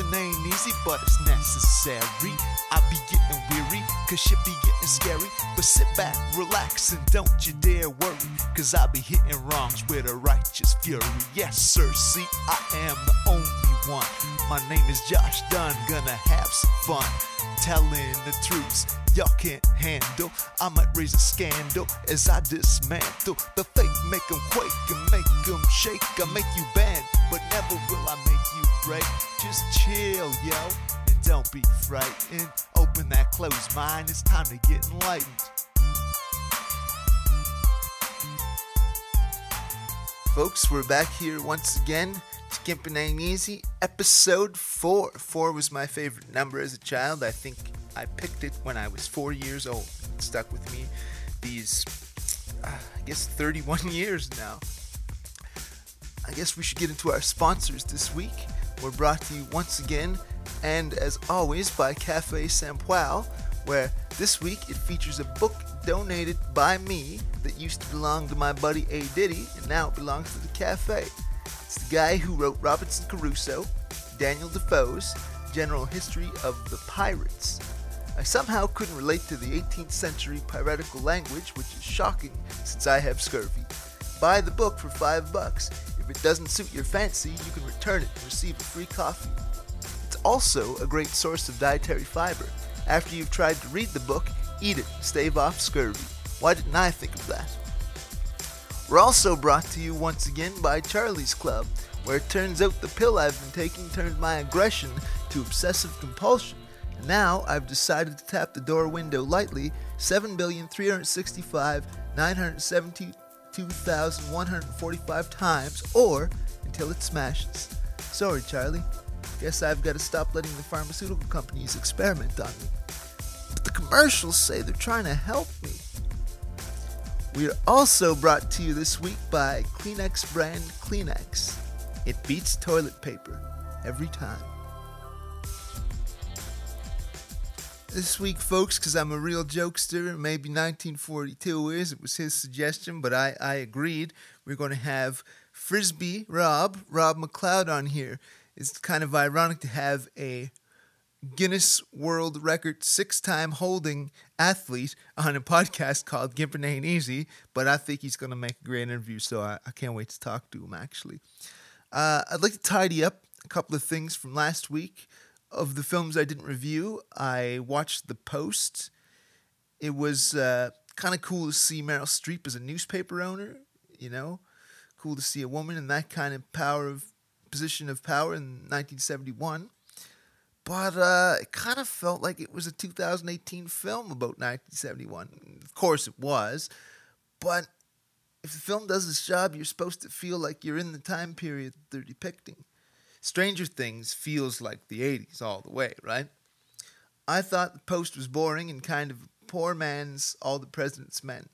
Gimping ain't easy, but it's necessary. I be getting weary, cause shit be getting scary. But sit back, relax, and don't you dare worry. Cause I be hitting wrongs with a righteous fury. Yes, sir, see, I am the only one. My name is Josh Dunn, gonna have some fun. Telling the truths y'all can't handle. I might raise a scandal as I dismantle the fake, make 'em quake and make 'em shake. I make you bend, but never will I make you break. Just chill, yo, and don't be frightened. Open that closed mind, it's time to get enlightened. Folks, we're back here once again. Gimpin' Ain't Easy, episode 4. 4 was my favorite number as a child. I think I picked it when I was 4 years old. It stuck with me these, uh, I guess, 31 years now. I guess we should get into our sponsors this week. We're brought to you once again, and as always, by Cafe Sampoil, where this week it features a book donated by me that used to belong to my buddy A. Diddy, and now it belongs to the cafe. It's the guy who wrote Robinson Crusoe, Daniel Defoe's General History of the Pirates. I somehow couldn't relate to the 18th century piratical language, which is shocking since I have scurvy. Buy the book for five bucks. If it doesn't suit your fancy, you can return it and receive a free coffee. It's also a great source of dietary fiber. After you've tried to read the book, eat it stave off scurvy. Why didn't I think of that? We're also brought to you once again by Charlie's Club, where it turns out the pill I've been taking turned my aggression to obsessive compulsion. And now I've decided to tap the door window lightly 7,365,972,145 times, or until it smashes. Sorry, Charlie. Guess I've got to stop letting the pharmaceutical companies experiment on me. But the commercials say they're trying to help me. We are also brought to you this week by Kleenex brand Kleenex. It beats toilet paper every time. This week, folks, because I'm a real jokester, maybe 1942 is, it was his suggestion, but I, I agreed. We're going to have Frisbee Rob, Rob McLeod on here. It's kind of ironic to have a Guinness World Record six time holding athlete on a podcast called Gimpin' Ain't Easy, but I think he's going to make a great interview, so I, I can't wait to talk to him actually. Uh, I'd like to tidy up a couple of things from last week. Of the films I didn't review, I watched The Post. It was uh, kind of cool to see Meryl Streep as a newspaper owner, you know, cool to see a woman in that kind of power of position of power in 1971 but uh, it kind of felt like it was a 2018 film about 1971. Of course, it was, but if the film does its job, you're supposed to feel like you're in the time period they're depicting. Stranger Things feels like the 80s all the way, right? I thought the post was boring and kind of poor man's All the President's Men.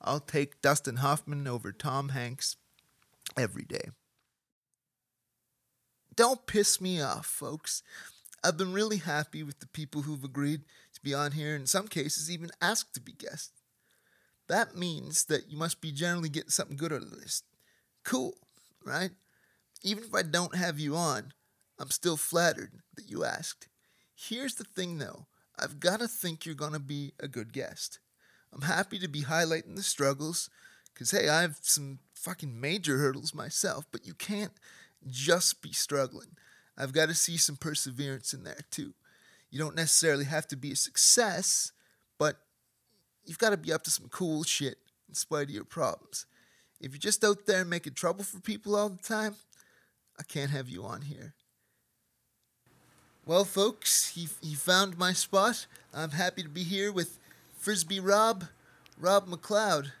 I'll take Dustin Hoffman over Tom Hanks every day. Don't piss me off, folks. I've been really happy with the people who've agreed to be on here, in some cases, even asked to be guests. That means that you must be generally getting something good out of this. Cool, right? Even if I don't have you on, I'm still flattered that you asked. Here's the thing though I've got to think you're going to be a good guest. I'm happy to be highlighting the struggles, because hey, I have some fucking major hurdles myself, but you can't just be struggling. I've got to see some perseverance in there too. You don't necessarily have to be a success, but you've got to be up to some cool shit in spite of your problems. If you're just out there making trouble for people all the time, I can't have you on here. Well, folks, he, he found my spot. I'm happy to be here with Frisbee Rob, Rob McLeod.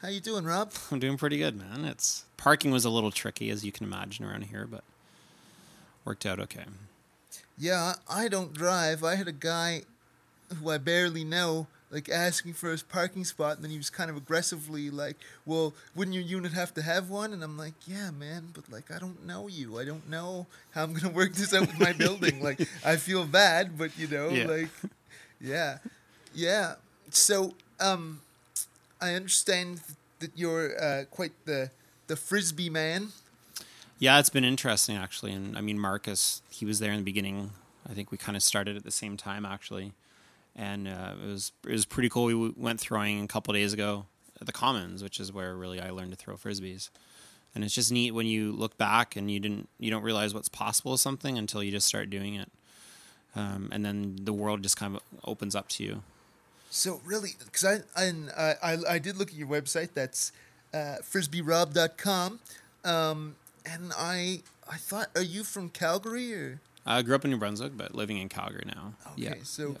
How you doing, Rob? I'm doing pretty good, man. It's parking was a little tricky, as you can imagine, around here, but worked out okay. Yeah, I don't drive. I had a guy who I barely know like asking for his parking spot and then he was kind of aggressively like well wouldn't your unit have to have one and i'm like yeah man but like i don't know you i don't know how i'm gonna work this out with my building like i feel bad but you know Yeah. like yeah yeah so um i understand that you're uh, quite the the frisbee man Yeah, it's been interesting actually, and I mean Marcus, he was there in the beginning. I think we kind of started at the same time actually, and uh, it was it was pretty cool. We went throwing a couple days ago at the Commons, which is where really I learned to throw frisbees, and it's just neat when you look back and you didn't you don't realize what's possible with something until you just start doing it, um, and then the world just kind of opens up to you. So really, because I, I I I did look at your website. That's uh, frisbeerob.com. Um, and I I thought, are you from Calgary or? I grew up in New Brunswick, but living in Calgary now. Okay, yeah. so. yeah.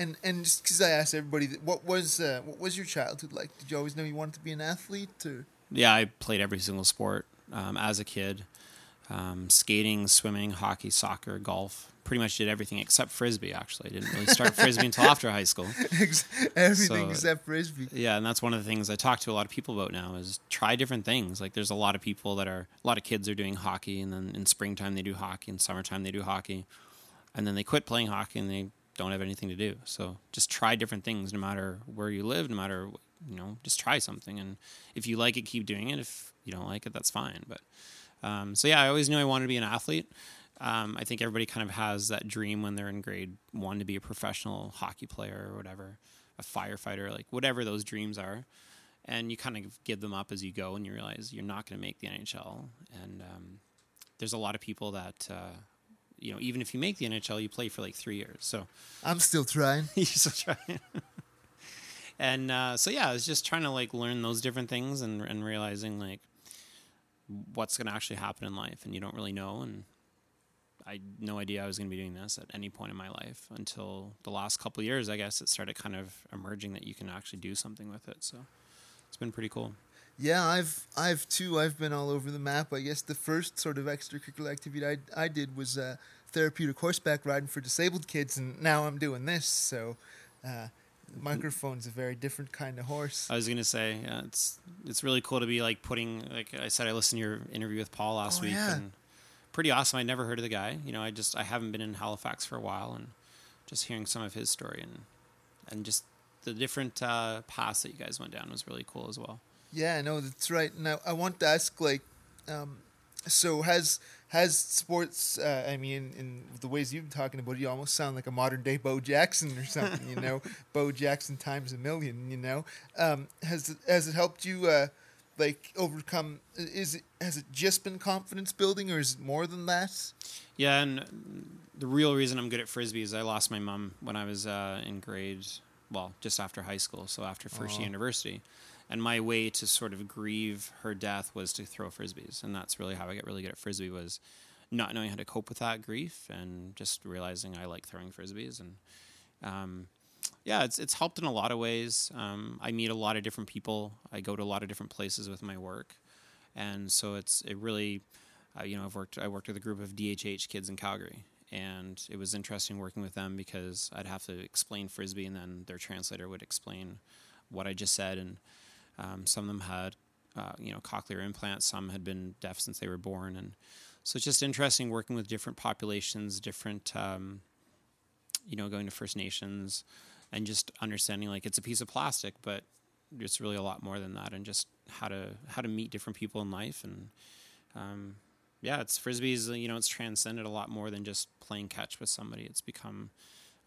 And, and just because I asked everybody, what was uh, what was your childhood like? Did you always know you wanted to be an athlete? Or? Yeah, I played every single sport um, as a kid um, skating, swimming, hockey, soccer, golf. Pretty much did everything except frisbee. Actually, I didn't really start frisbee until after high school. everything So- except frisbee. Yeah, and that's one of the things I talk to a lot of people about now is try different things. Like there's a lot of people that are a lot of kids are doing hockey, and then in springtime they do hockey, in summertime they do hockey, and then they quit playing hockey and they don't have anything to do. So just try different things, no matter where you live, no matter you know, just try something, and if you like it, keep doing it. If you don't like it, that's fine. But um, so yeah, I always knew I wanted to be an athlete. Um, I think everybody kind of has that dream when they're in grade one to be a professional hockey player or whatever, a firefighter, like whatever those dreams are. And you kind of give them up as you go, and you realize you're not going to make the NHL. And um, there's a lot of people that, uh, you know, even if you make the NHL, you play for like three years. So I'm still trying. you're still trying. and uh, so yeah, I was just trying to like learn those different things and and realizing like what's going to actually happen in life, and you don't really know. And I had no idea I was going to be doing this at any point in my life until the last couple years. I guess it started kind of emerging that you can actually do something with it. So it's been pretty cool. Yeah, I've I've too. I've been all over the map. I guess the first sort of extracurricular activity I I did was uh, therapeutic horseback riding for disabled kids, and now I'm doing this. So, uh, microphone's a very different kind of horse. I was gonna say yeah, it's it's really cool to be like putting like I said I listened to your interview with Paul last Oh, week yeah. and pretty awesome. I never heard of the guy. You know, I just I haven't been in Halifax for a while and just hearing some of his story and and just the different uh, paths that you guys went down was really cool as well. Yeah, no, that's right. Now I want to ask, like, um, so has has sports? Uh, I mean, in the ways you've been talking about, it, you almost sound like a modern day Bo Jackson or something. You know, Bo Jackson times a million. You know, um, has it, has it helped you? Uh, like overcome is it has it just been confidence building or is it more than that Yeah, and the real reason I'm good at frisbee is I lost my mom when I was uh, in grade, well, just after high school, so after first year university. And my way to sort of grieve her death was to throw frisbees, and that's really how I got really good at frisbee was not knowing how to cope with that grief and just realizing I like throwing frisbees and. Um, yeah, it's it's helped in a lot of ways. Um, I meet a lot of different people. I go to a lot of different places with my work, and so it's it really, uh, you know, I've worked I worked with a group of DHH kids in Calgary, and it was interesting working with them because I'd have to explain frisbee, and then their translator would explain what I just said, and um, some of them had, uh, you know, cochlear implants. Some had been deaf since they were born, and so it's just interesting working with different populations, different, um, you know, going to First Nations, and just understanding like it's a piece of plastic, but it's really a lot more than that, and just how to how to meet different people in life, and um, yeah, it's frisbees. You know, it's transcended a lot more than just playing catch with somebody. It's become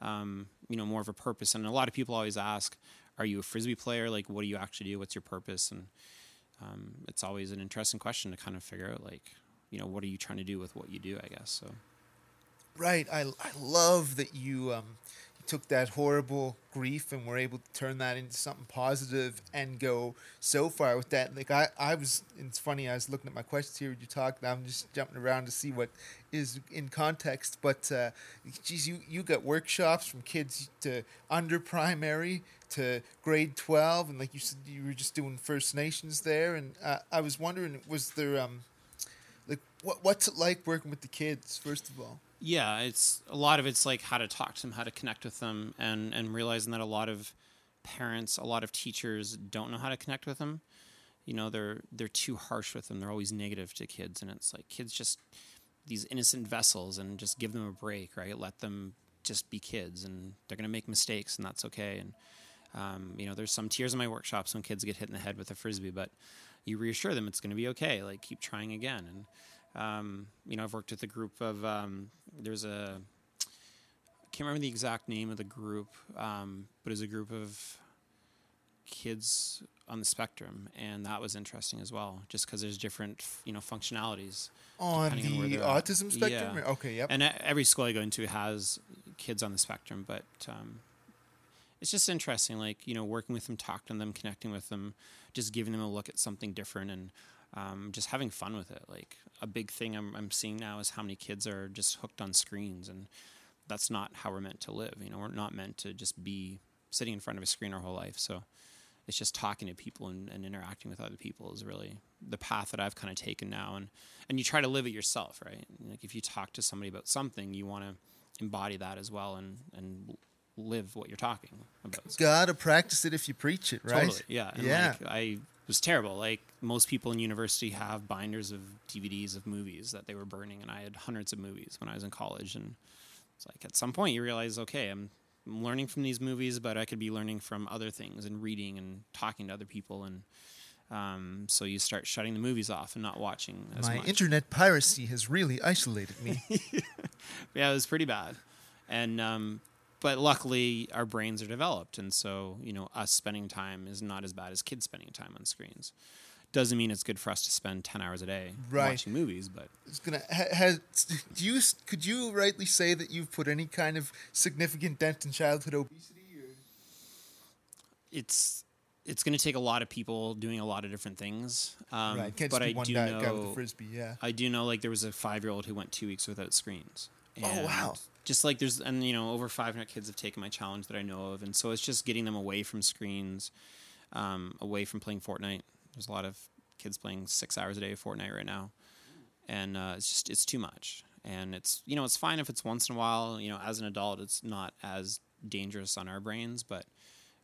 um, you know more of a purpose, and a lot of people always ask, "Are you a frisbee player? Like, what do you actually do? What's your purpose?" And um, it's always an interesting question to kind of figure out, like, you know, what are you trying to do with what you do? I guess so. right i, I love that you um, took that horrible grief and were able to turn that into something positive and go so far with that. Like i, I was it's funny i was looking at my questions here when you talked and i'm just jumping around to see what is in context but uh, geez you, you got workshops from kids to under primary to grade 12 and like you said you were just doing first nations there and uh, i was wondering was there um like what, what's it like working with the kids first of all Yeah, it's a lot of it's like how to talk to them, how to connect with them, and and realizing that a lot of parents, a lot of teachers don't know how to connect with them. You know, they're they're too harsh with them. They're always negative to kids, and it's like kids just these innocent vessels, and just give them a break, right? Let them just be kids, and they're gonna make mistakes, and that's okay. And um, you know, there's some tears in my workshops when kids get hit in the head with a frisbee, but you reassure them it's going to be okay. Like keep trying again, and Um, you know, I've worked with a group of um, there's a I can't remember the exact name of the group, um, but it's a group of kids on the spectrum, and that was interesting as well, just because there's different you know functionalities On depending on where they're at. autism spectrum? Yeah. Okay, yep. and every school I go into has kids on the spectrum, but um, it's just interesting, like you know, working with them, talking to them, connecting with them, just giving them a look at something different, and um, just having fun with it. Like a big thing I'm, I'm seeing now is how many kids are just hooked on screens, and that's not how we're meant to live. You know, we're not meant to just be sitting in front of a screen our whole life. So it's just talking to people and, and interacting with other people is really the path that I've kind of taken now. And, and you try to live it yourself, right? Like if you talk to somebody about something, you want to embody that as well and, and live what you're talking about. So- Gotta practice it if you preach it, right? Totally, yeah. And yeah. Like, I was terrible. Like most people in university have binders of DVDs of movies that they were burning, and I had hundreds of movies when I was in college. And it's like at some point you realize, okay, I'm, I'm learning from these movies, but I could be learning from other things and reading and talking to other people. And um, so you start shutting the movies off and not watching as My much. internet piracy has really isolated me. yeah, it was pretty bad. And um, but luckily our brains are developed, and so you know us spending time is not as bad as kids spending time on screens. Doesn't mean it's good for us to spend ten hours a day Right. watching movies, but It's gonna ha, has do you could you rightly say that you've put any kind of significant dent in childhood obesity? Or? it's it's going to take a lot of people doing a lot of different things. Um, right, but I do know guy with a frisbee. Yeah. I do know like there was a five year old who went two weeks without screens. Oh, wow. Just like there's and you know over 500 kids have taken my challenge that I know of, and so it's just getting them away from screens, um, away from playing Fortnite. There's a lot of kids playing six hours a day of Fortnite right now, and uh, it's just it's too much. And it's you know it's fine if it's once in a while. You know as an adult it's not as dangerous on our brains, but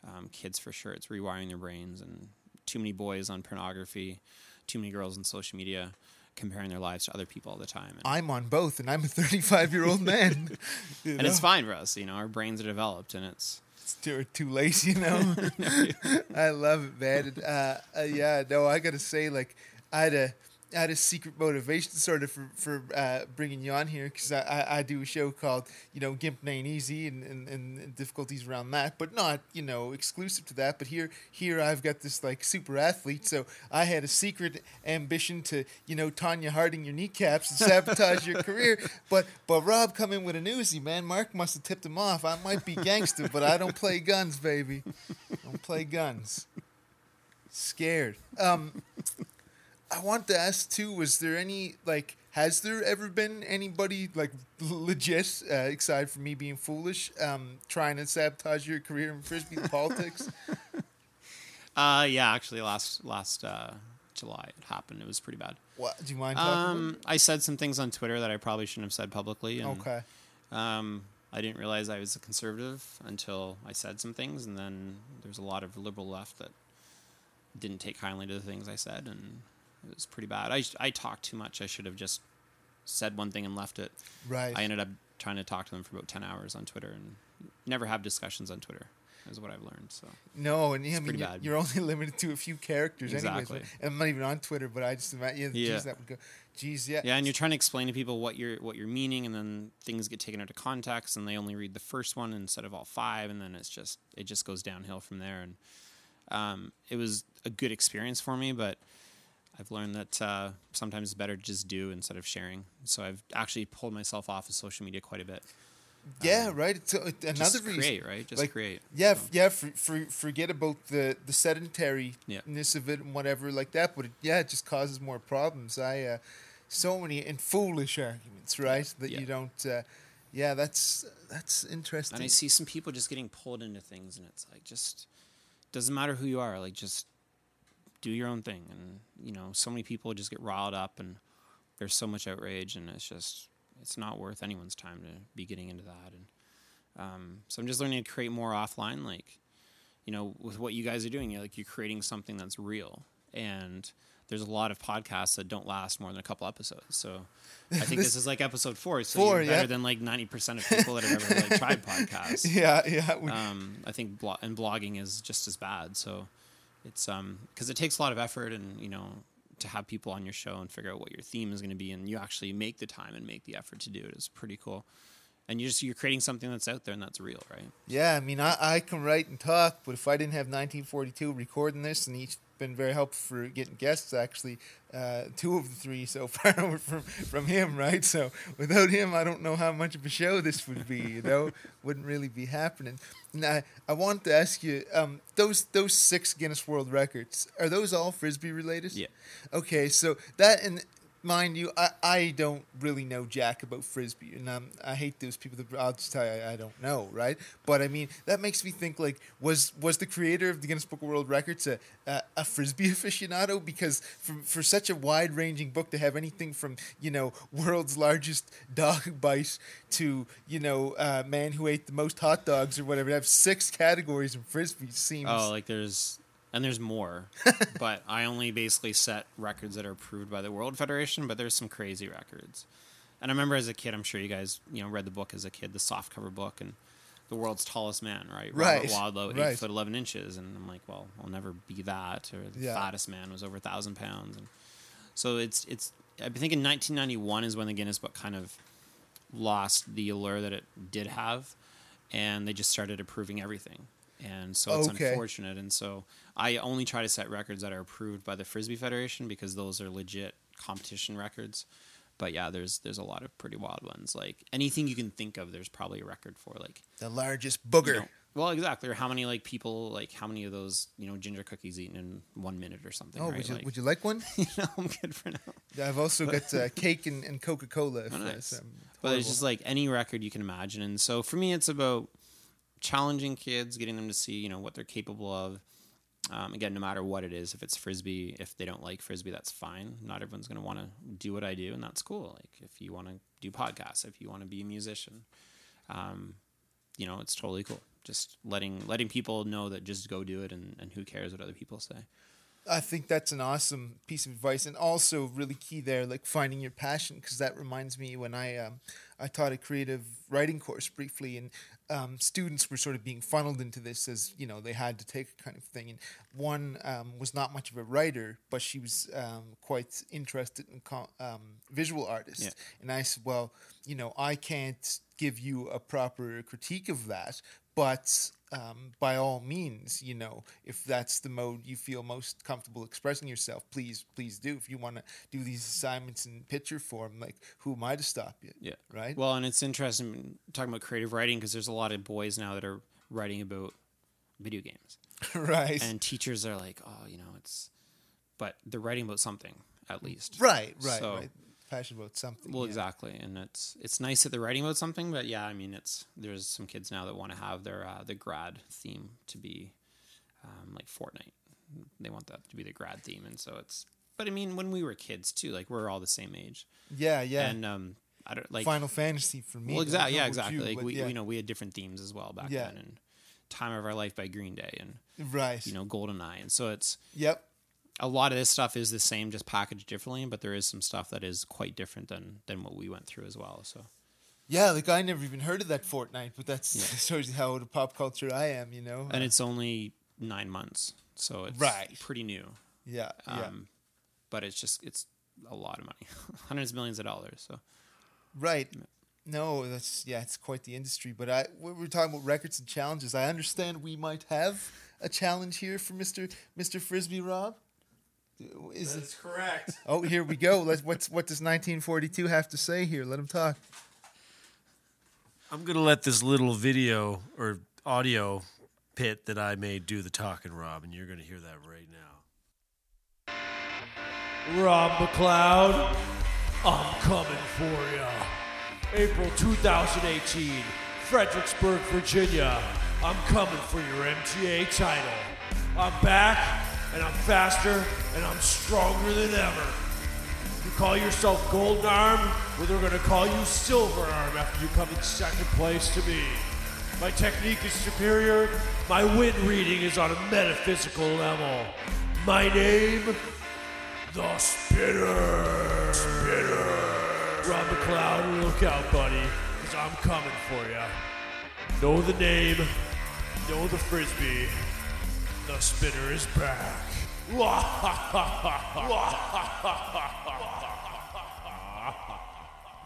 um, kids for sure it's rewiring their brains and too many boys on pornography, too many girls on social media comparing their lives to other people all the time. And, I'm on both, and I'm a 35 year old man. You and it's fine for us, you know, our brains are developed and it's It's too, too late, you know. I love it, man. And, uh, uh, yeah, no, I gotta say, like, I had a, had a secret motivation sort of for for uh, bringing you on here because I, I, I do a show called you know Gimp Ain't Easy and, and, and difficulties around that, but not you know exclusive to that. But here here I've got this like super athlete, so I had a secret ambition to you know Tonya Harding your kneecaps and sabotage your career. But but Rob come in with an Uzi, man. Mark must have tipped him off. I might be gangster, but I don't play guns, baby. Don't play guns. Scared. Um, I want to ask too. Was there any like? Has there ever been anybody like legit, uh, aside from me being foolish, um, trying to sabotage your career in frisbee politics? uh yeah, actually last last uh July it happened. It was pretty bad. What? Do you mind? Um I said some things on Twitter that I probably shouldn't have said publicly and? Okay. um I didn't realize I was a conservative until I said some things and then there's a lot of liberal left that didn't take kindly to the things I said and it was pretty bad. I I talked too much. I should have just said one thing and left it. Right. I ended up trying to talk to them for about 10 hours on Twitter and never have discussions on Twitter is what I've learned. So no, and yeah, I mean, you're, you're only limited to a few characters, Exactly. anyways. And I'm not even on Twitter, but I just imagine, yeah, Yeah. geez, that would go. Geez, yeah. yeah, and you're trying to explain to people what you're what you're meaning, and then things get taken out of context, and they only read the first one instead of all five, and then it's just it just goes downhill from there. And um, it was a good experience for me, but I've learned that uh, sometimes it's better to just do instead of sharing. So I've actually pulled myself off of social media quite a bit. Yeah, right. It's, uh, another Just reason. create, right? Just like, create. Yeah, So, yeah. For, for, forget about the the sedentariness Yeah. of it and whatever like that. But it, yeah, it just causes more problems. I uh, so many and foolish arguments, right? That Yeah. you don't. Uh, yeah, that's that's interesting. And I see some people just getting pulled into things, and it's like just doesn't matter who you are. Like just do your own thing, and you know, so many people just get riled up, and there's so much outrage, and it's just it's not worth anyone's time to be getting into that. And um, so I'm just learning to create more offline, like you know, with what you guys are doing. You're like you're creating something that's real, and there's a lot of podcasts that don't last more than a couple episodes. So I think this, This- is like episode four. So Four, better yeah. than like 90% of people that have ever like tried podcasts. yeah, yeah. Um, I think blo- and blogging is just as bad. So it's um because it takes a lot of effort and you know to have people on your show and figure out what your theme is going to be, and you actually make the time and make the effort to do it is pretty cool. And you're just you're creating something that's out there and that's real, right? Yeah, I mean, I, I can write and talk, but if I didn't have 1942 recording this, and he's been very helpful for getting guests, actually, uh, two of the three so far were from from him, right? So without him, I don't know how much of a show this would be. You know, wouldn't really be happening. Now, I want to ask you, um, those those six Guinness World Records are those all frisbee related? Yeah. Okay, so that and mind you, I, I don't really know jack about frisbee, and um, I hate those people that I'll just tell you I, I don't know, right? But I mean, that makes me think like was was the creator of the Guinness Book of World Records a a, a frisbee aficionado? Because for for such a wide ranging book to have anything from you know world's largest dog bite to you know uh, man who ate the most hot dogs or whatever, to have six categories in frisbee seems. Oh, like there's and there's more, but I only basically set records that are approved by the World Federation. But there's some crazy records, and I remember as a kid, I'm sure you guys you know read the book as a kid, the soft cover book, and the world's tallest man, right? Right, Robert Wadlow, eight right. foot eleven inches, and I'm like, well, I'll never be that. Or the Yeah. fattest man was over a thousand pounds, and so it's it's. I think in 1991 is when the Guinness Book kind of lost the allure that it did have, and they just started approving everything. And so it's Okay. unfortunate. And so I only try to set records that are approved by the Frisbee Federation because those are legit competition records. But yeah, there's there's a lot of pretty wild ones. Like anything you can think of, there's probably a record for. Like the largest booger. you know, well, exactly. Or how many like people like how many of those you know ginger cookies eaten in one minute or something? oh, right? would you like, would you like one? you know, I'm good for now. I've also got uh, cake and, and Coca Cola. Oh, nice. But it's just like any record you can imagine. And so for me, it's about challenging kids, getting them to see, you know, what they're capable of. Um, again, no matter what it is, if it's frisbee, if they don't like frisbee, that's fine. Not everyone's going to want to do what I do, and that's cool. Like if you want to do podcasts, if you want to be a musician, um, you know, it's totally cool. Just letting letting people know that just go do it, and, and who cares what other people say. I think that's an awesome piece of advice, and also really key there, like finding your passion, because that reminds me when I um, I taught a creative writing course briefly, and um, students were sort of being funneled into this as you know they had to take a kind of thing, and one um, was not much of a writer, but she was um, quite interested in co- um, visual artists, Yeah. and I said, well, you know, I can't give you a proper critique of that, but um, by all means, you know, if that's the mode you feel most comfortable expressing yourself, please, please do. If you want to do these assignments in picture form, like, who am I to stop you? Yeah. Right? Well, and it's interesting talking about creative writing because there's a lot of boys now that are writing about video games. right. and teachers are like, oh, you know, it's, but they're writing about something at least. right, right, So- right. Passionate about something. Well, yeah. exactly, and it's it's nice that they're writing about something, but yeah, I mean, it's there's some kids now that want to have their uh, the grad theme to be um, like Fortnite. They want that to be the grad theme, and so it's. But I mean, when we were kids too, like we're all the same age, Yeah, yeah. and um, I don't like Final Fantasy for me. well, exactly, yeah, exactly. you, like we, yeah. you know, we had different themes as well back Yeah. then, and "Time of Our Life" by Green Day, and right. you know, Golden Eye, and so it's Yep. A lot of this stuff is the same, just packaged differently. But there is some stuff that is quite different than than what we went through as well. So Yeah, like I never even heard of that Fortnite, but that's Yeah. shows you how into pop culture I am. You know. and it's only nine months, so it's Right. pretty new. yeah, yeah. Um, but it's just it's a lot of money, hundreds of millions of dollars. So Right. No, that's yeah, it's quite the industry. But I we we're talking about records and challenges. I understand we might have a challenge here for Mister Mister Frisbee Rob. Is it? That's correct. Oh, here we go. Let's, what's what does 1942 have to say here? Let him talk. I'm gonna let this little video or audio pit that I made do the talking, Rob, and you're gonna hear that right now. Rob McLeod, I'm coming for ya. April 2018, Fredericksburg, Virginia. I'm coming for your MTA title. I'm back, and I'm faster, and I'm stronger than ever. You call yourself Golden Arm, well, they're gonna call you Silver Arm after you come in second place to me. My technique is superior. My wind reading is on a metaphysical level. My name, the Spitter. Spitter. Rob McLeod, look out, buddy, because I'm coming for ya. Know the name, know the frisbee. The Spitter is back.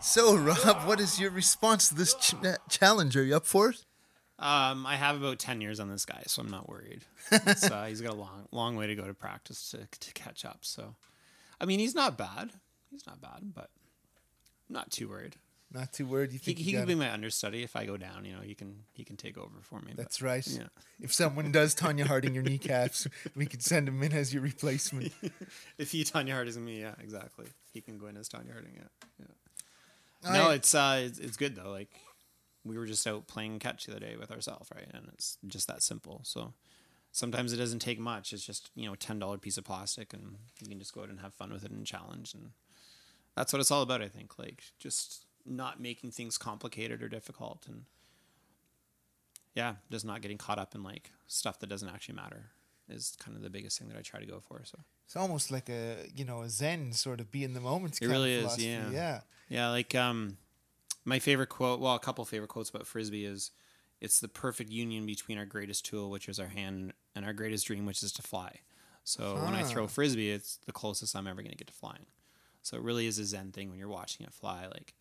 So, Rob, what is your response to this ch- challenge? Are you up for it? Um, I have about ten years on this guy, so I'm not worried. It's, uh, he's got a long, long way to go to practice to to catch up. So, I mean, he's not bad. He's not bad, but I'm not too worried. Not too worried. You He, think he you can be my understudy if I go down. You know, he can he can take over for me. but- That's right. Yeah. If someone does Tonya Harding your kneecaps, we could send him in as your replacement. If he Tonya Harding me, yeah, exactly. He can go in as Tonya Harding. Yeah. yeah. No, I- it's uh, it's, it's good though. Like we were just out playing catch the other day with ourselves, right? And it's just that simple. So sometimes it doesn't take much. It's just you know a ten dollar piece of plastic, and you can just go out and have fun with it and challenge, and that's what it's all about. I think like just not making things complicated or difficult, and yeah, just not getting caught up in like stuff that doesn't actually matter is kind of the biggest thing that I try to go for. So. It's almost like a you know a Zen sort of be in the moment. It kind of really is, yeah. Yeah. Yeah, like um, my favorite quote. Well, a couple favorite quotes about frisbee is, "It's the perfect union between our greatest tool, which is our hand, and our greatest dream, which is to fly." So when I throw frisbee, it's the closest I'm ever going to get to flying. So it really is a zen thing when you're watching it fly. Like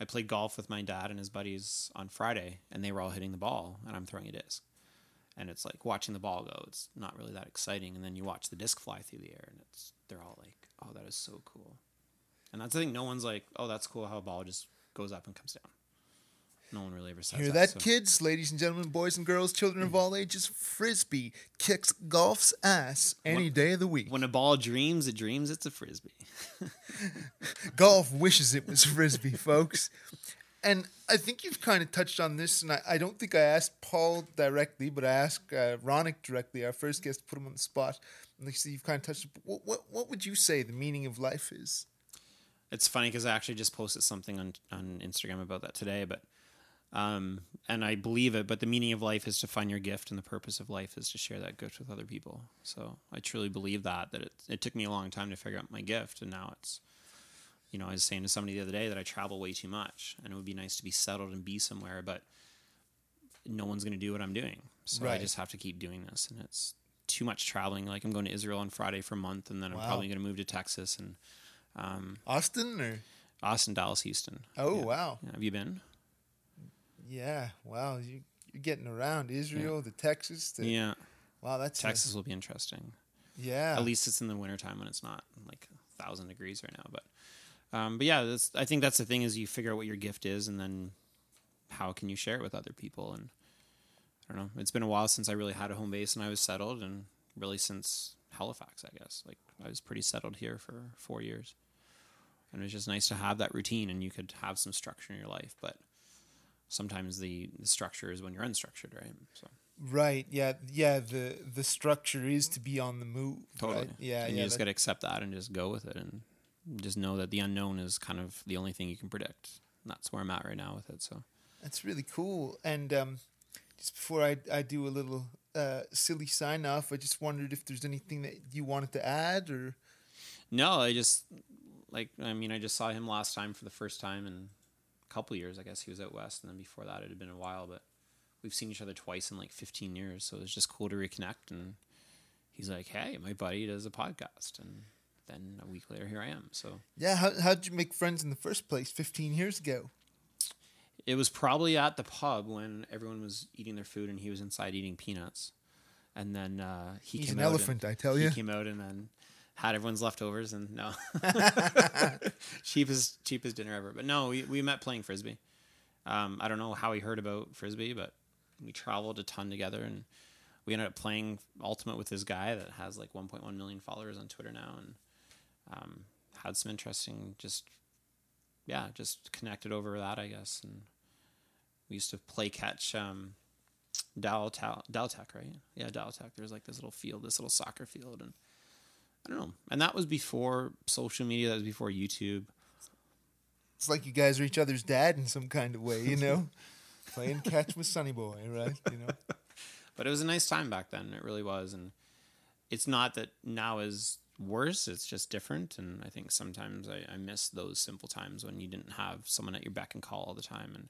I played golf with my dad and his buddies on Friday, and they were all hitting the ball, and I'm throwing a disc. And it's like watching the ball go. It's not really that exciting, and then you watch the disc fly through the air, and it's they're all like, "Oh, that is so cool." And that's the thing. No one's like, "Oh, that's cool how a ball just goes up and comes down." No one really ever says Hear that. that, so- kids, ladies and gentlemen, boys and girls, children of all ages? Frisbee kicks golf's ass any day of the week. When a ball dreams, it dreams it's a frisbee. Golf wishes it was frisbee, folks. And I think you've kind of touched on this, and I, I don't think I asked Paul directly, but I asked uh, Ronick directly, our first guest, to put him on the spot. And like, so you've kind of touched. What, what what would you say the meaning of life is? It's funny because I actually just posted something on on Instagram about that today, but um, and I believe it. But the meaning of life is to find your gift, and the purpose of life is to share that gift with other people. So I truly believe that. That it it took me a long time to figure out my gift, and now it's. You know, I was saying to somebody the other day that I travel way too much, and it would be nice to be settled and be somewhere, but no one's going to do what I'm doing. So I just have to keep doing this, and it's too much traveling. Like I'm going to Israel on Friday for a month, and then I'm probably going to move to Texas and Austin or Austin, Dallas, Houston. oh Yeah. wow, Yeah, Have you been? Yeah, wow, you, you're getting around Israel, the Texas, the, Yeah, wow, that's a- Texas will be interesting. yeah, At least it's in the wintertime when it's not like a thousand degrees right now. But, um, but yeah, that's, I think that's the thing is you figure out what your gift is, and then how can you share it with other people? And I don't know. It's been a while since I really had a home base and I was settled, and really since Halifax, I guess. Like I was pretty settled here for four years, and it was just nice to have that routine, and you could have some structure in your life, but. Sometimes the, the structure is when you're unstructured, right? So right, yeah, yeah. The the structure is to be on the move, Totally. right? Yeah, and yeah. you just got to accept that and just go with it and just know that the unknown is kind of the only thing you can predict. And that's where I'm at right now with it. So That's really cool. And um, just before I, I do a little uh, silly sign off, I just wondered if there's anything that you wanted to add or. no, I just like I mean I just saw him last time for the first time in a couple years. I guess he was out west, and then before that it had been a while. But we've seen each other twice in like 15 years, so it's just cool to reconnect. And he's like, "Hey, my buddy does a podcast," and then a week later here I am. So Yeah, how how'd you make friends in the first place 15 years ago? It was probably at the pub when everyone was eating their food and he was inside eating peanuts. And then uh, he He's came an out elephant, and- I tell you. he came out and then had everyone's leftovers and no, cheapest cheapest dinner ever. But no, we we met playing frisbee. Um, I don't know how he heard about frisbee, but we traveled a ton together and we ended up playing ultimate with this guy that has like 1.1 million followers on Twitter now and um, had some interesting just yeah just connected over that I guess and we used to play catch um Daltech, Daltech, right? Yeah, Daltech. There's like this little field, this little soccer field, and I don't know. And that was before social media. That was before YouTube. It's like you guys are each other's dad in some kind of way, you know? Playing catch with Sonny Boy, right? You know? But it was a nice time back then. It really was, and it's not that now is worse. It's just different, and I think sometimes I, I miss those simple times when you didn't have someone at your beck and call all the time, and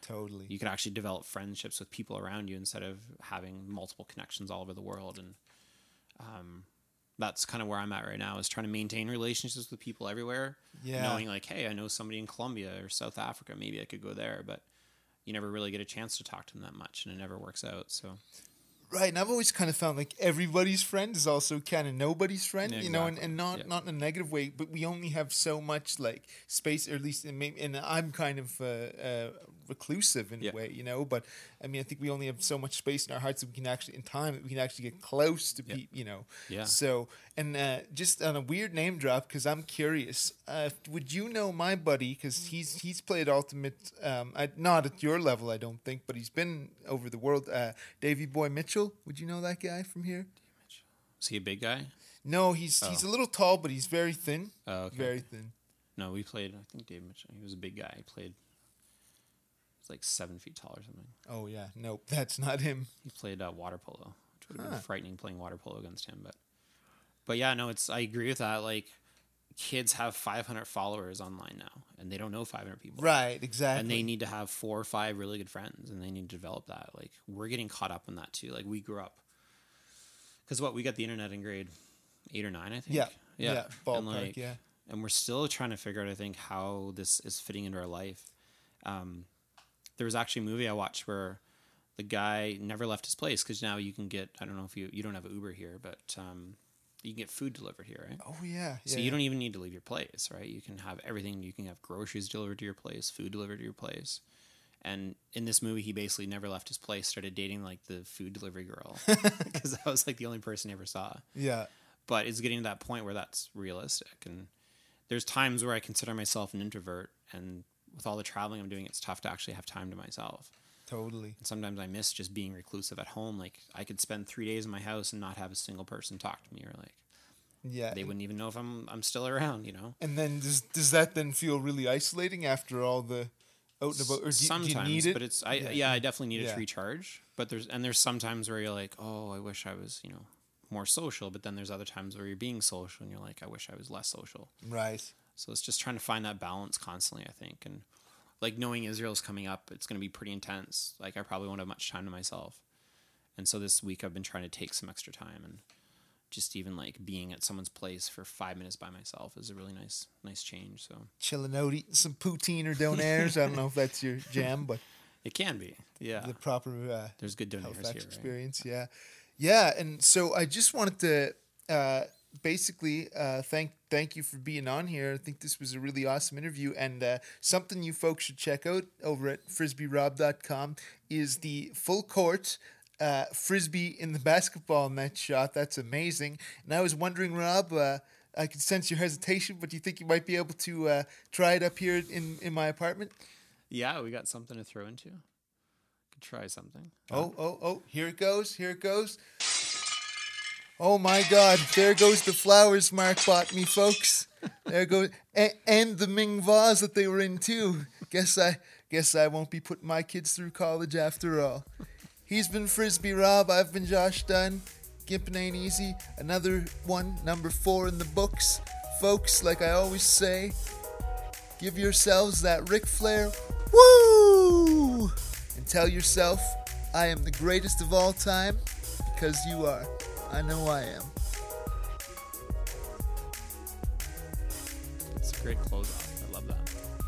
Totally. you could actually develop friendships with people around you instead of having multiple connections all over the world and um, that's kind of where I'm at right now is trying to maintain relationships with people everywhere. Yeah. Knowing like, hey, I know somebody in Colombia or South Africa, maybe I could go there, but you never really get a chance to talk to them that much, and it never works out. So Right, and I've always kind of found like everybody's friend is also kind of nobody's friend, Yeah, you know, and, and not Yeah. not in a negative way, but we only have so much like space, or at least, in maybe, and I'm kind of uh, uh, reclusive in Yeah. a way, you know. But I mean, I think we only have so much space in our hearts that we can actually, in time, that we can actually get close to Yeah. people, you know. Yeah. So, and uh, just on a weird name drop, because I'm curious, uh, would you know my buddy? Because he's he's played Ultimate, um, I, not at your level, I don't think, but he's been over the world. Uh, Davy Boy Mitchell, would you know that guy from here? is he a big guy? No, he's he's a little tall, but he's very thin. Oh, okay. Very thin. No, we played. I think Dave Mitchell. He was a big guy. He played. He's like seven feet tall or something. Oh yeah, nope, that's not him. He played uh, water polo, which would have Huh. been frightening playing water polo against him. But, but yeah, no, it's I agree with that. Like, kids have 500 followers online now, and they don't know 500 people. Right, exactly. And they need to have four or five really good friends, and they need to develop that. Like, we're getting caught up in that too. Like, we grew up because what we got the internet in grade eight or nine, I think. yeah, yeah, and ballpark, like, yeah. and we're still trying to figure out i think how this is fitting into our life um, there was actually a movie i watched where the guy never left his place because now you can get i don't know if you you don't have uber here but um, you can get food delivered here right? Oh yeah, so yeah, you don't even need to leave your place right? You can have everything. You can have groceries delivered to your place food delivered to your place. And in this movie he basically never left his place started dating like the food delivery girl because that was like the only person he ever saw. Yeah. but it's getting to that point where that's realistic and there's times where i consider myself an introvert and with all the traveling i'm doing it's tough to actually have time to myself Totally. and sometimes i miss just being reclusive at home like i could spend three days in my house and not have a single person talk to me or like Yeah. they wouldn't even know if i'm i'm still around you know and then does does that then feel really isolating after all the out and about? Or do, you- do sometimes you need it? but it's i Yeah. yeah, i definitely need it Yeah. to recharge but there's and there's sometimes where you're like oh i wish i was you know more social but then there's other times where you're being social and you're like i wish i was less social right. So it's just trying to find that balance constantly, I think. And like knowing Israel's coming up, it's going to be pretty intense. Like I probably won't have much time to myself. And so this week I've been trying to take some extra time and just even like being at someone's place for five minutes by myself is a really nice, nice change. So Chilling out, eating some poutine or donairs. I don't know if that's your jam, but it can be. Yeah. the proper uh, There's good Halifax here. Right? experience. Yeah, yeah. And so I just wanted to uh, basically uh, thank thank you for being on here. I think this was a really awesome interview, and uh, something you folks should check out over at frisbeerob.com is the full court. Uh, frisbee in the basketball net shot. That's amazing. And I was wondering, Rob, uh, I could sense your hesitation, but do you think you might be able to uh, try it up here in, in my apartment? Yeah, we got something to throw into. Could try something. Oh, oh, oh, here it goes. Here it goes. Oh my God, there goes the flowers Mark bought me, folks. There goes, and, and the Ming vase that they were in too. Guess I, guess I won't be putting my kids through college after all. He's been Frisbee Rob. I've been Josh Dunn. Gimping ain't easy. Another one, number four in the books, folks. Like I always say, give yourselves that Ric Flair, woo, and tell yourself, I am the greatest of all time, because you are. I know I am. It's a great close off. I love that.